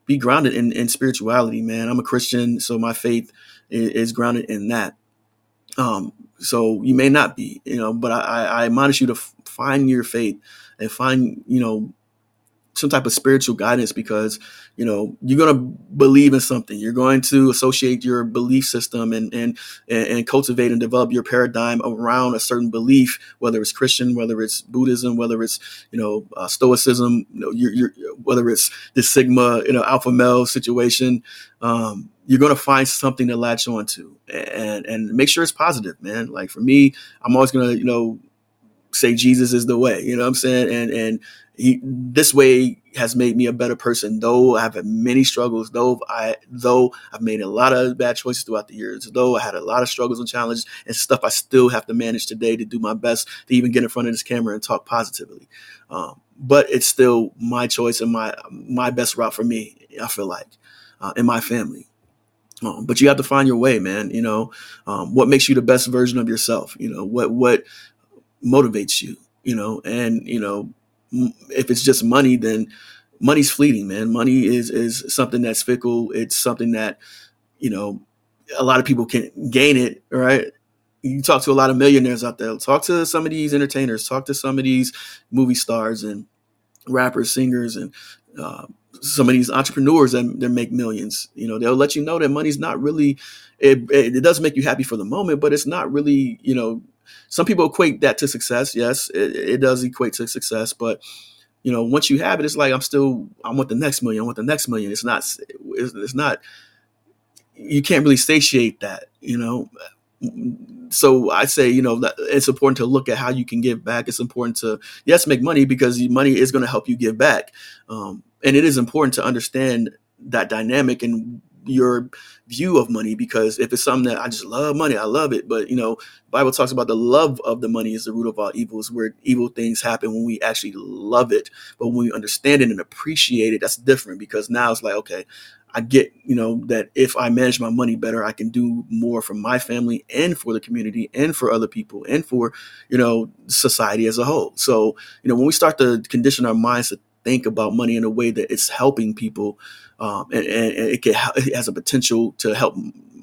[SPEAKER 2] be grounded in, in spirituality, man. I'm a Christian, so my faith is, is grounded in that. Um, so you may not be, you know, but I, I admonish you to f- find your faith and find, you know, some type of spiritual guidance because you know you're going to believe in something. You're going to associate your belief system and and and cultivate and develop your paradigm around a certain belief whether it's christian whether it's buddhism whether it's you know uh, stoicism you know you're, you're, whether it's the sigma you know alpha male situation um, you're going to find something to latch on to. And and make sure it's positive man. Like for me i'm always going to you know say Jesus is the way. You know what I'm saying? And and he this way has made me a better person. Though I've had many struggles, though I though I've made a lot of bad choices throughout the years, though I had a lot of struggles and challenges and stuff I still have to manage today to do my best to even get in front of this camera and talk positively. Um, but it's still my choice and my my best route for me. I feel like, uh, and my family. Um, but you have to find your way, man. You know, um, what makes you the best version of yourself. You know, what what motivates you, you know, and, you know, if it's just money, then money's fleeting, man. Money is, is something that's fickle. It's something that, you know, a lot of people can gain it, right? you talk to a lot of millionaires out there. Talk to some of these entertainers. Talk to some of these movie stars and rappers, singers, and uh, some of these entrepreneurs that, that make millions. You know, they'll let you know that money's not really. It, it, it does make you happy for the moment, but it's not really. You know, some people equate that to success. Yes, it, it does equate to success, but you know, once you have it, it's like I'm still. I want the next million. I want the next million. It's not. It's, it's not. You can't really satiate that. You know so I say, you know, it's important to look at how you can give back. It's important to, yes, make money because money is going to help you give back. Um, and it is important to understand that dynamic and your view of money because if it's something that I just love money, I love it. But you know, Bible talks about the love of the money is the root of all evils, where evil things happen when we actually love it. But when we understand it and appreciate it, that's different because now it's like, okay, I get, you know, that if I manage my money better, I can do more for my family and for the community and for other people and for, you know, society as a whole. So, you know, when we start to condition our minds to think about money in a way that it's helping people, um, and, and, it, can, it has a potential to help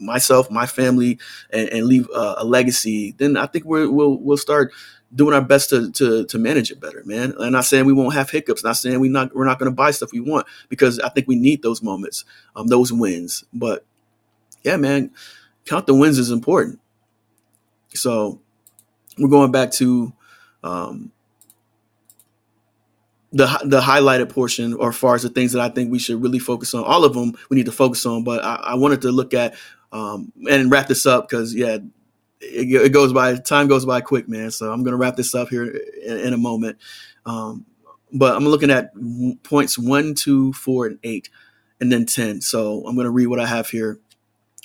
[SPEAKER 2] myself, my family, and, and leave uh, a legacy, then I think we will we'll start doing our best to, to to manage it better, man. I'm not saying we won't have hiccups. Not saying we not we're not going to buy stuff we want because I think we need those moments, um, those wins. But yeah, man, count the wins is important. So we're going back to um, the the highlighted portion, or far as the things that I think we should really focus on. All of them we need to focus on, but I, I wanted to look at um, and wrap this up because yeah, it, it, goes by time goes by quick, man. So I'm gonna wrap this up here in, in a moment. Um, but I'm looking at points one, two, four, and eight, and then ten. So I'm gonna read what I have here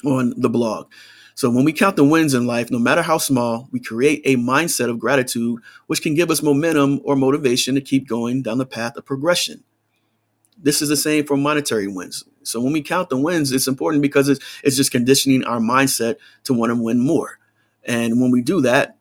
[SPEAKER 2] on the blog. So when we count the wins in life, no matter how small, we create a mindset of gratitude, which can give us momentum or motivation to keep going down the path of progression. This is the same for monetary wins. So when we count the wins, it's important because it's, it's just conditioning our mindset to want to win more. And when we do that,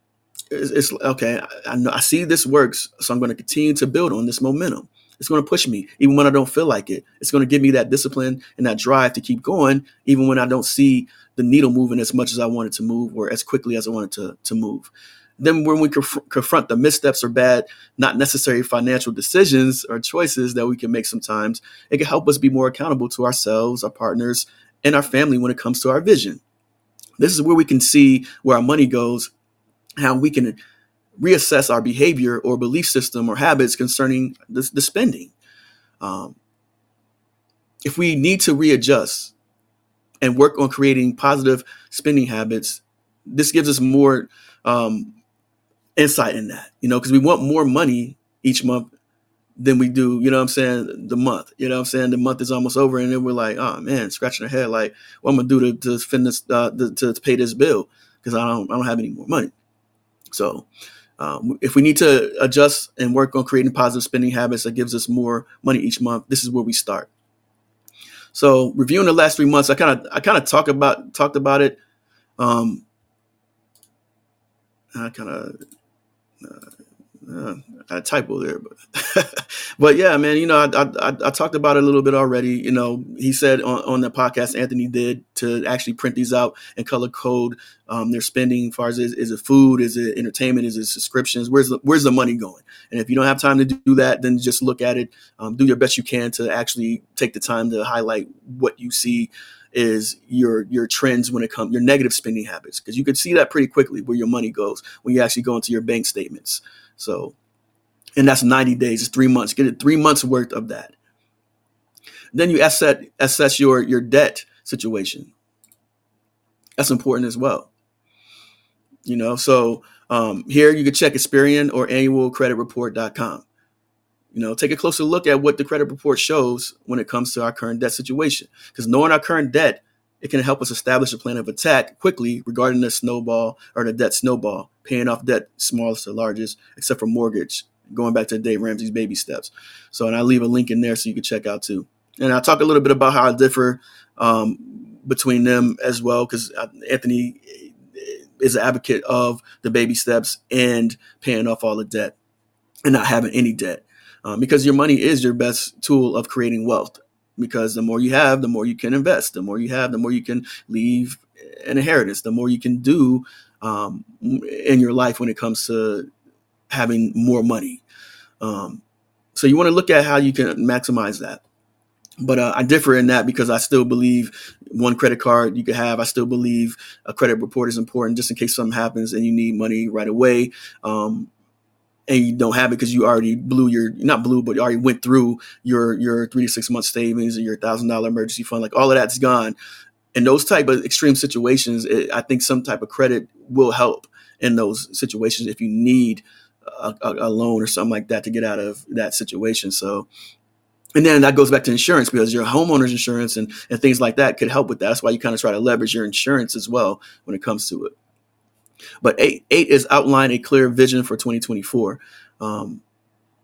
[SPEAKER 2] it's, it's okay. I, I, know I see this works, so I'm going to continue to build on this momentum. It's going to push me, even when I don't feel like it. It's going to give me that discipline and that drive to keep going, even when I don't see the needle moving as much as I wanted to move or as quickly as I wanted to, to move. Then, when we conf- confront the missteps or bad, not necessary financial decisions or choices that we can make sometimes, it can help us be more accountable to ourselves, our partners, and our family when it comes to our vision. This is where we can see where our money goes, how we can reassess our behavior or belief system or habits concerning the, the spending. Um, if we need to readjust and work on creating positive spending habits, this gives us more um, insight in that, you know, because we want more money each month than we do, you know what I'm saying, the month. You know what I'm saying? The month is almost over and then we're like, oh man, scratching our head like what I'm gonna do to to finish uh, to, to pay this bill because I don't I don't have any more money. So um, if we need to adjust and work on creating positive spending habits that gives us more money each month, this is where we start. So reviewing the last three months, I kind of I kind of talk about talked about it. Um, I kind of uh, uh, a typo there, but but yeah, man. You know, I, I, I talked about it a little bit already. You know, he said on, on the podcast Anthony did to actually print these out and color code um, their spending. As far as is, is, it food, is it entertainment, is it subscriptions? Where's the where's the money going? And if you don't have time to do that, then just look at it. Um, do your best you can to actually take the time to highlight what you see is your your trends when it comes your negative spending habits because you can see that pretty quickly where your money goes when you actually go into your bank statements. So, and that's 90 days, it's three months. Get it three months worth of that. Then you assess assess your your debt situation. That's important as well. You know, so um, here you can check Experian or annualcreditreport.com. You know, take a closer look at what the credit report shows when it comes to our current debt situation. Because knowing our current debt it can help us establish a plan of attack quickly regarding the snowball or the debt snowball, paying off debt smallest to largest, except for mortgage, going back to Dave Ramsey's baby steps. So, and I leave a link in there so you can check out too. And I'll talk a little bit about how I differ um, between them as well, because Anthony is an advocate of the baby steps and paying off all the debt and not having any debt. Um, because your money is your best tool of creating wealth because the more you have, the more you can invest. The more you have, the more you can leave an inheritance. The more you can do um, in your life when it comes to having more money. Um, so you want to look at how you can maximize that. But uh, I differ in that because I still believe one credit card you could have. I still believe a credit report is important just in case something happens and you need money right away. Um, and you don't have it because you already blew your not blew, but you already went through your your three to six month savings and your thousand dollar emergency fund. Like all of that's gone. In those type of extreme situations, it, I think some type of credit will help in those situations if you need a, a, loan or something like that to get out of that situation. So and then that goes back to insurance because your homeowner's insurance and, and things like that could help with that. That's why you kind of try to leverage your insurance as well when it comes to it. But eight, eight is outline a clear vision for 2024. Um,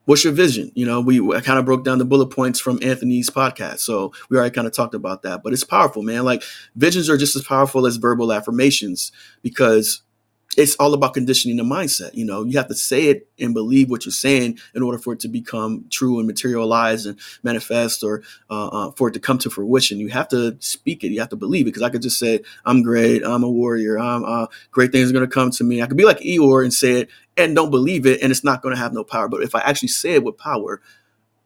[SPEAKER 2] what's your vision? You know, we I kind of broke down the bullet points from Anthony's podcast. So we already kind of talked about that, but it's powerful, man. Like visions are just as powerful as verbal affirmations because it's all about conditioning the mindset. You know, you have to say it and believe what you're saying in order for it to become true and materialize and manifest or uh, uh, for it to come to fruition. You have to speak it. You have to believe it. Because I could just say, I'm great. I'm a warrior. I'm uh, great things are going to come to me. I could be like Eeyore and say it and don't believe it. And it's not going to have no power. But if I actually say it with power,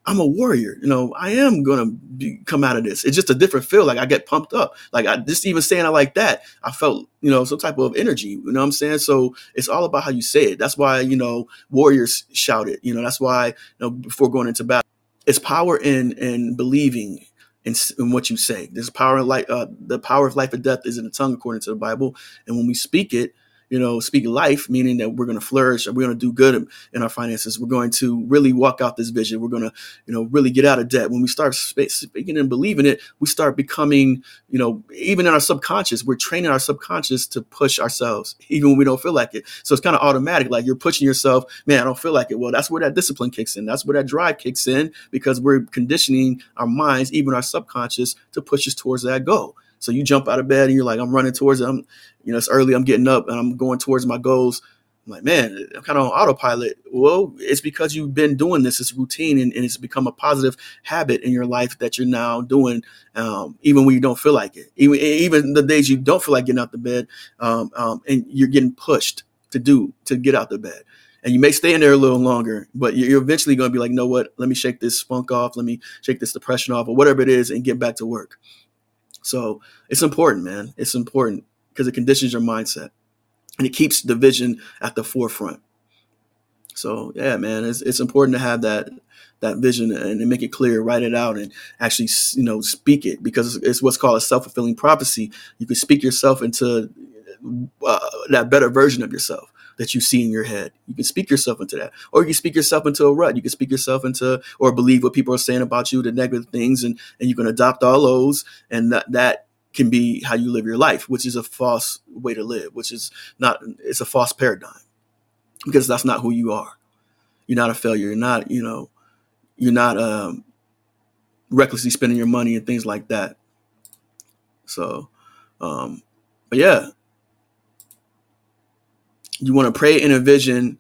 [SPEAKER 2] I'm a warrior. You know, I am gonna be, come out of this. It's just a different feel. Like I get pumped up. Like I just even saying it like that, I felt you know some type of energy. You know what I'm saying? So it's all about how you say it. That's why you know warriors shout it. You know that's why you know before going into battle, it's power in in believing in, in what you say. There's power in life. Uh, the power of life and death is in the tongue, according to the Bible. And when we speak it, you know, speak life, meaning that we're going to flourish and we're going to do good in our finances. We're going to really walk out this vision. We're going to, you know, really get out of debt. When we start speaking and believing it, we start becoming, you know, even in our subconscious, we're training our subconscious to push ourselves, even when we don't feel like it. So it's kind of automatic. Like you're pushing yourself, man, I don't feel like it. Well, that's where that discipline kicks in. That's where that drive kicks in because we're conditioning our minds, even our subconscious, to push us towards that goal. So you jump out of bed and you're like, I'm running towards it. I'm, you know, it's early. I'm getting up and I'm going towards my goals. I'm like, man, I'm kind of on autopilot. Well, it's because you've been doing this. It's routine and, and it's become a positive habit in your life that you're now doing, um, even when you don't feel like it. Even even the days you don't feel like getting out the bed, um, um, and you're getting pushed to do to get out the bed. And you may stay in there a little longer, but you're eventually going to be like, know what? Let me shake this funk off. Let me shake this depression off, or whatever it is, and get back to work. So it's important, man. It's important because it conditions your mindset and it keeps the vision at the forefront. So yeah, man, it's it's important to have that that vision and, make it clear, write it out, and actually you know speak it because it's what's called a self fulfilling prophecy. You can speak yourself into uh, that better version of yourself that you see in your head. You can speak yourself into that, or you can speak yourself into a rut. You can speak yourself into, or believe what people are saying about you, the negative things, and and you can adopt all those, and that that can be how you live your life, which is a false way to live, which is not. It's a false paradigm because that's not who you are. You're not a failure. You're not, you know, you're not um, recklessly spending your money and things like that. So, um, but yeah, you want to pray and envision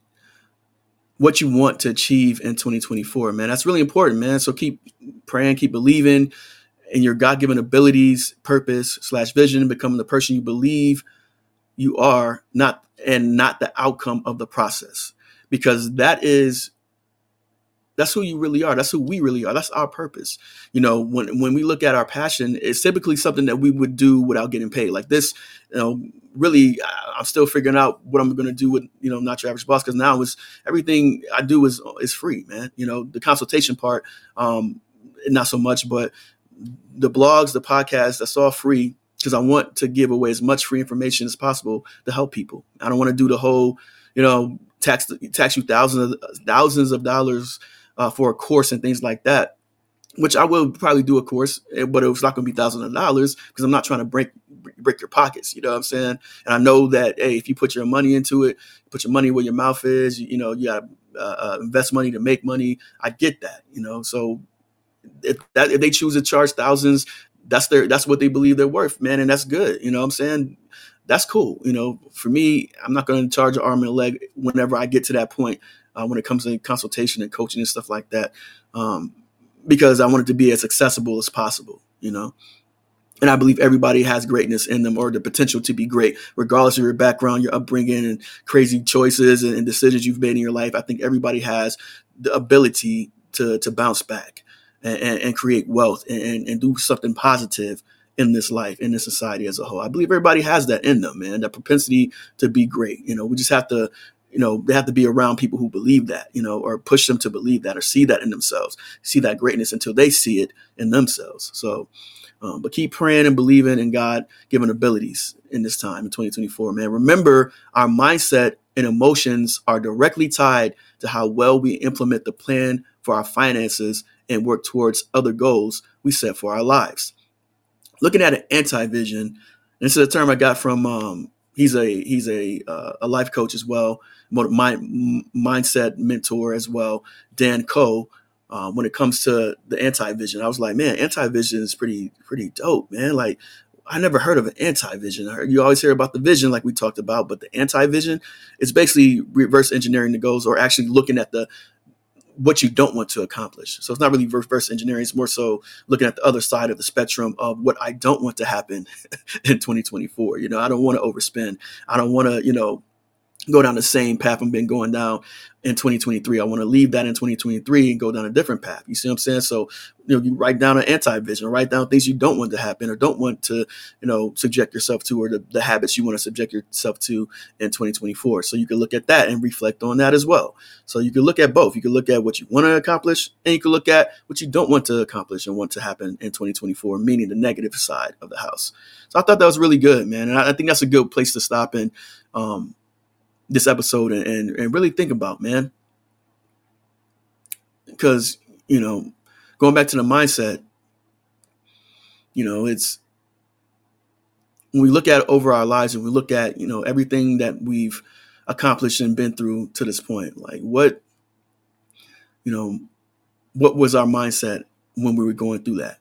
[SPEAKER 2] what you want to achieve in 2024, man. That's really important, man. So keep praying, keep believing in your God-given abilities, purpose slash vision, becoming the person you believe you are, not and not the outcome of the process, because that is that's who you really are. That's who we really are. That's our purpose. You know, when when we look at our passion, it's typically something that we would do without getting paid. Like this, you know, really, I'm still figuring out what I'm going to do with you know not your average boss because now it's everything I do is is free, man. You know, the consultation part, um, not so much, but the blogs, the podcast, that's all free because I want to give away as much free information as possible to help people. I don't want to do the whole, you know, tax tax you thousands of thousands of dollars uh, for a course and things like that, which I will probably do a course, eh, but it's not going to be thousands of dollars because I'm not trying to break break your pockets. You know what I'm saying? And I know that hey, if you put your money into it, put your money where your mouth is. You, you know, you got to uh, uh, invest money to make money. I get that. You know, so if that if they choose to charge thousands, that's their that's what they believe they're worth, man, and that's good. You know what I'm saying? That's cool. You know, for me, I'm not going to charge an arm and a leg whenever I get to that point uh, when it comes to consultation and coaching and stuff like that, um, because I want it to be as accessible as possible. You know, And I believe everybody has greatness in them or the potential to be great, regardless of your background, your upbringing, and crazy choices and, decisions you've made in your life. I think everybody has the ability to, to bounce back and, and, and create wealth and, and do something positive in this life, in this society as a whole. I believe everybody has that in them, man, that propensity to be great. You know, we just have to you know, they have to be around people who believe that, you know, or push them to believe that or see that in themselves, see that greatness until they see it in themselves. So, um, but keep praying and believing in God given abilities in this time in 2024, man. Remember, our mindset and emotions are directly tied to how well we implement the plan for our finances and work towards other goals we set for our lives. Looking at an anti-vision, this is a term I got from um, he's a he's a uh, a life coach as well, mind, mindset mentor as well, Dan Koe. Uh, when it comes to the anti-vision, I was like, man, anti-vision is pretty pretty dope, man. Like I never heard of an anti-vision. You always hear about the vision, like we talked about, but the anti-vision is basically reverse engineering the goals, or actually looking at the what you don't want to accomplish. So it's not really reverse engineering. It's more so looking at the other side of the spectrum of what I don't want to happen in 2024. You know, I don't want to overspend. I don't want to, you know, go down the same path I've been going down in 2023. I want to leave that in 2023 and go down a different path. You see what I'm saying? So, you know, you write down an anti-vision, write down things you don't want to happen or don't want to, you know, subject yourself to or the, the habits you want to subject yourself to in 2024. So you can look at that and reflect on that as well. So you can look at both. You can look at what you want to accomplish and you can look at what you don't want to accomplish and want to happen in 2024, meaning the negative side of the house. So I thought that was really good, man. And I, I think that's a good place to stop and, um, this episode and, and, really think about, man. Because, you know, going back to the mindset, you know, it's when we look at over our lives and we look at, you know, everything that we've accomplished and been through to this point, like what, you know, what was our mindset when we were going through that?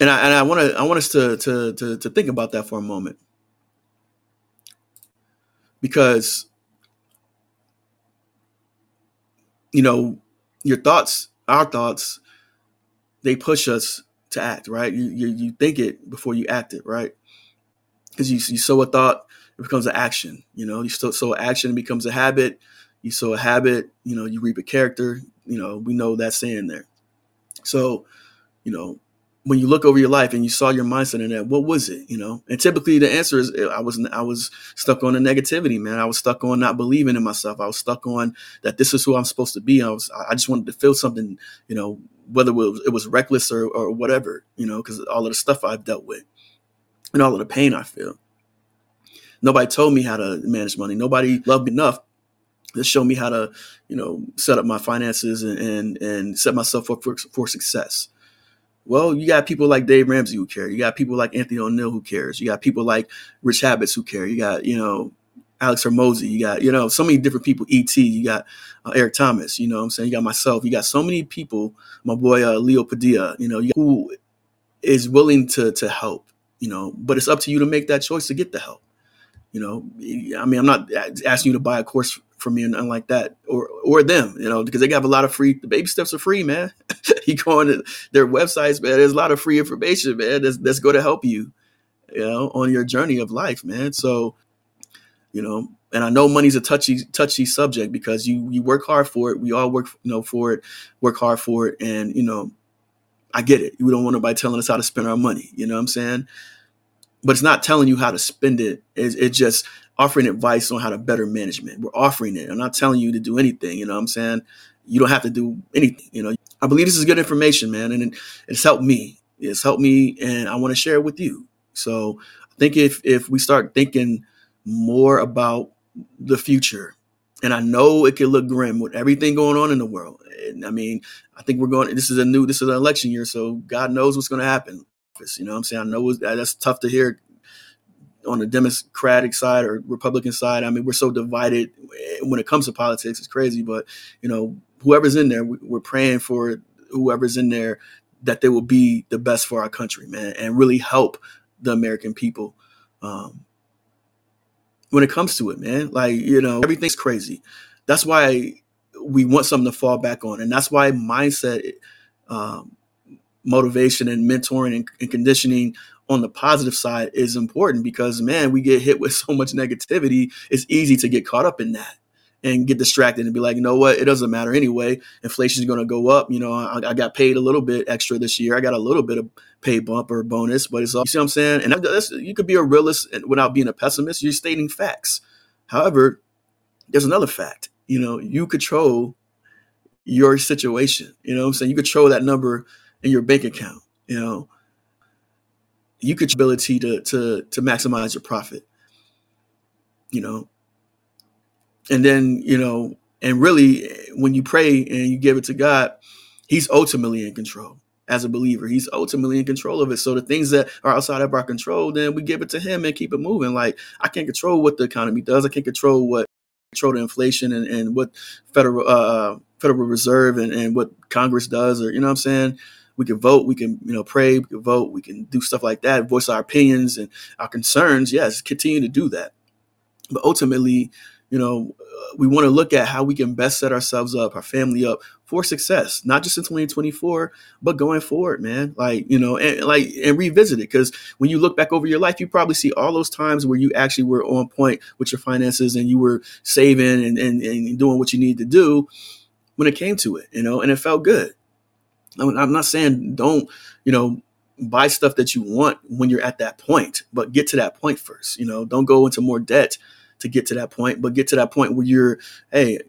[SPEAKER 2] And I and I want to I want us to to to to think about that for a moment because you know your thoughts our thoughts they push us to act right? You you, you think it before you act it right? Because you, you sow a thought it becomes an action you know? You sow, sow action becomes a habit. You sow a habit you know you reap a character you know? We know that saying there. So you know when you look over your life and you saw your mindset in that, what was it? You know, and typically the answer is eh, I was I was stuck on the negativity, man. I was stuck on not believing in myself. I was stuck on that this is who I'm supposed to be. I was I just wanted to feel something, you know, whether it was, it was reckless or or whatever, you know, because all of the stuff I've dealt with and all of the pain I feel. Nobody told me how to manage money. Nobody loved me enough to show me how to, you know, set up my finances and and, and set myself up for, for success. Well, you got people like Dave Ramsey who care. You got people like Anthony Oneal who cares. You got people like Rich Habits who care. You got, you know, Alex Hormozi. You got, you know, so many different people. ET. You got uh, Eric Thomas. You know, I'm saying you got myself. You got so many people. My boy uh, Leo Padilla. You know, who is willing to to help. You know, but it's up to you to make that choice to get the help. You know, I mean, I'm not asking you to buy a course for me and nothing like that, or or them, you know, because they have a lot of free. The baby steps are free, man. you go on their websites, man. There's a lot of free information, man. That's that's going to help you, you know, on your journey of life, man. So, you know, and I know money's a touchy touchy subject because you you work hard for it. We all work, you know, for it, work hard for it, and you know, I get it. We don't want nobody telling us how to spend our money. You know what I'm saying? But it's not telling you how to spend it. It's, it's just offering advice on how to better management. We're offering it. I'm not telling you to do anything. You know what I'm saying? You don't have to do anything. You know, I believe this is good information, man, and it's helped me. It's helped me, and I want to share it with you. So I think if if we start thinking more about the future, and I know it could look grim with everything going on in the world. And I mean, I think we're going. This is a new. This is an election year, so God knows what's going to happen. You know what I'm saying? I know that's tough to hear on the Democratic side or Republican side. I mean, we're so divided when it comes to politics. It's crazy, but you know, whoever's in there, we're praying for whoever's in there that they will be the best for our country, man, and really help the American people. Um, when it comes to it, man, like you know, everything's crazy. That's why we want something to fall back on, and that's why mindset um, motivation and mentoring and, and conditioning on the positive side is important because man, we get hit with so much negativity. It's easy to get caught up in that and get distracted and be like, you know what, it doesn't matter anyway. Inflation is going to go up. You know, I, I, got paid a little bit extra this year. I got a little bit of pay bump or bonus, but it's all, you see what I'm saying? And that's, you could be a realist without being a pessimist. You're stating facts. However, there's another fact. You know, you control your situation. You know I'm saying? You control that number in your bank account. You know, you could ability to to to maximize your profit. You know, and then you know, and really, when you pray and you give it to God, He's ultimately in control. As a believer, He's ultimately in control of it. So the things that are outside of our control, then we give it to Him and keep it moving. Like I can't control what the economy does. I can't control what control the inflation and, and what federal uh, Federal Reserve and, and what Congress does, or you know what I'm saying we can vote, we can, you know, pray, we can vote, we can do stuff like that, voice our opinions and our concerns. Yes, continue to do that. But ultimately, you know, we want to look at how we can best set ourselves up, our family up for success, not just in 2024, but going forward, man. Like, you know, and like and revisit it. Because when you look back over your life, you probably see all those times where you actually were on point with your finances and you were saving and, and, and doing what you need to do when it came to it, you know, and it felt good. I'm not saying don't, you know, buy stuff that you want when you're at that point, but get to that point first. You know, don't go into more debt to get to that point, but get to that point where you're, hey,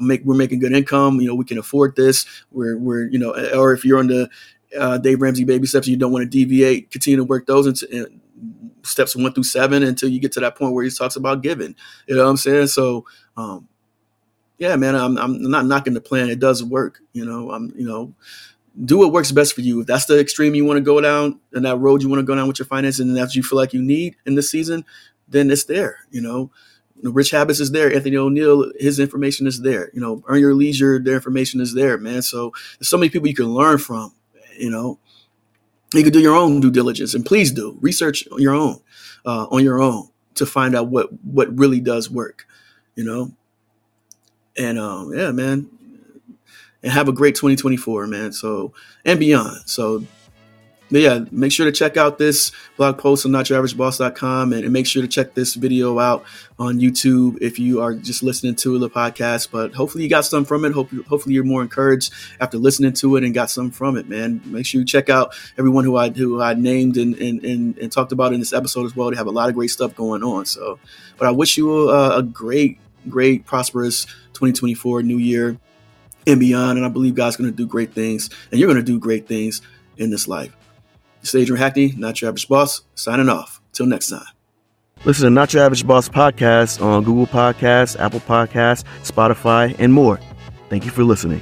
[SPEAKER 2] make we're making good income. You know, we can afford this. We're we're you know, or if you're on the uh, Dave Ramsey baby steps, you don't want to deviate. Continue to work those into steps one through seven until you get to that point where he talks about giving. You know what I'm saying? So, um, yeah, man, I'm I'm not knocking the plan. It does work. You know, I'm you know do what works best for you. If that's the extreme you want to go down and that road you want to go down with your finances and that's you feel like you need in this season, then it's there. You know, Rich Habits is there. Anthony Oneal, his information is there. You know, Earn Your Leisure, their information is there, man. So there's so many people you can learn from. You know, you can do your own due diligence, and please do research on your own, uh, on your own to find out what what really does work. You know, and um, yeah, man, and have a great 2024, man. So and beyond. So yeah, make sure to check out this blog post on notyouraverageboss.com and, and make sure to check this video out on YouTube if you are just listening to the podcast. But hopefully you got some from it. Hope, hopefully you're more encouraged after listening to it and got some from it, man. Make sure you check out everyone who I who I named and and, and, and talked about in this episode as well. They have a lot of great stuff going on. So, but I wish you a, a great, great, prosperous 2024 new year and beyond. And I believe God's going to do great things, and you're going to do great things in this life. It's Adrian Hackney, Not Your Average Boss, signing off. Till next time. Listen to Not Your Average Boss podcast on Google Podcasts, Apple Podcasts, Spotify, and more. Thank you for listening.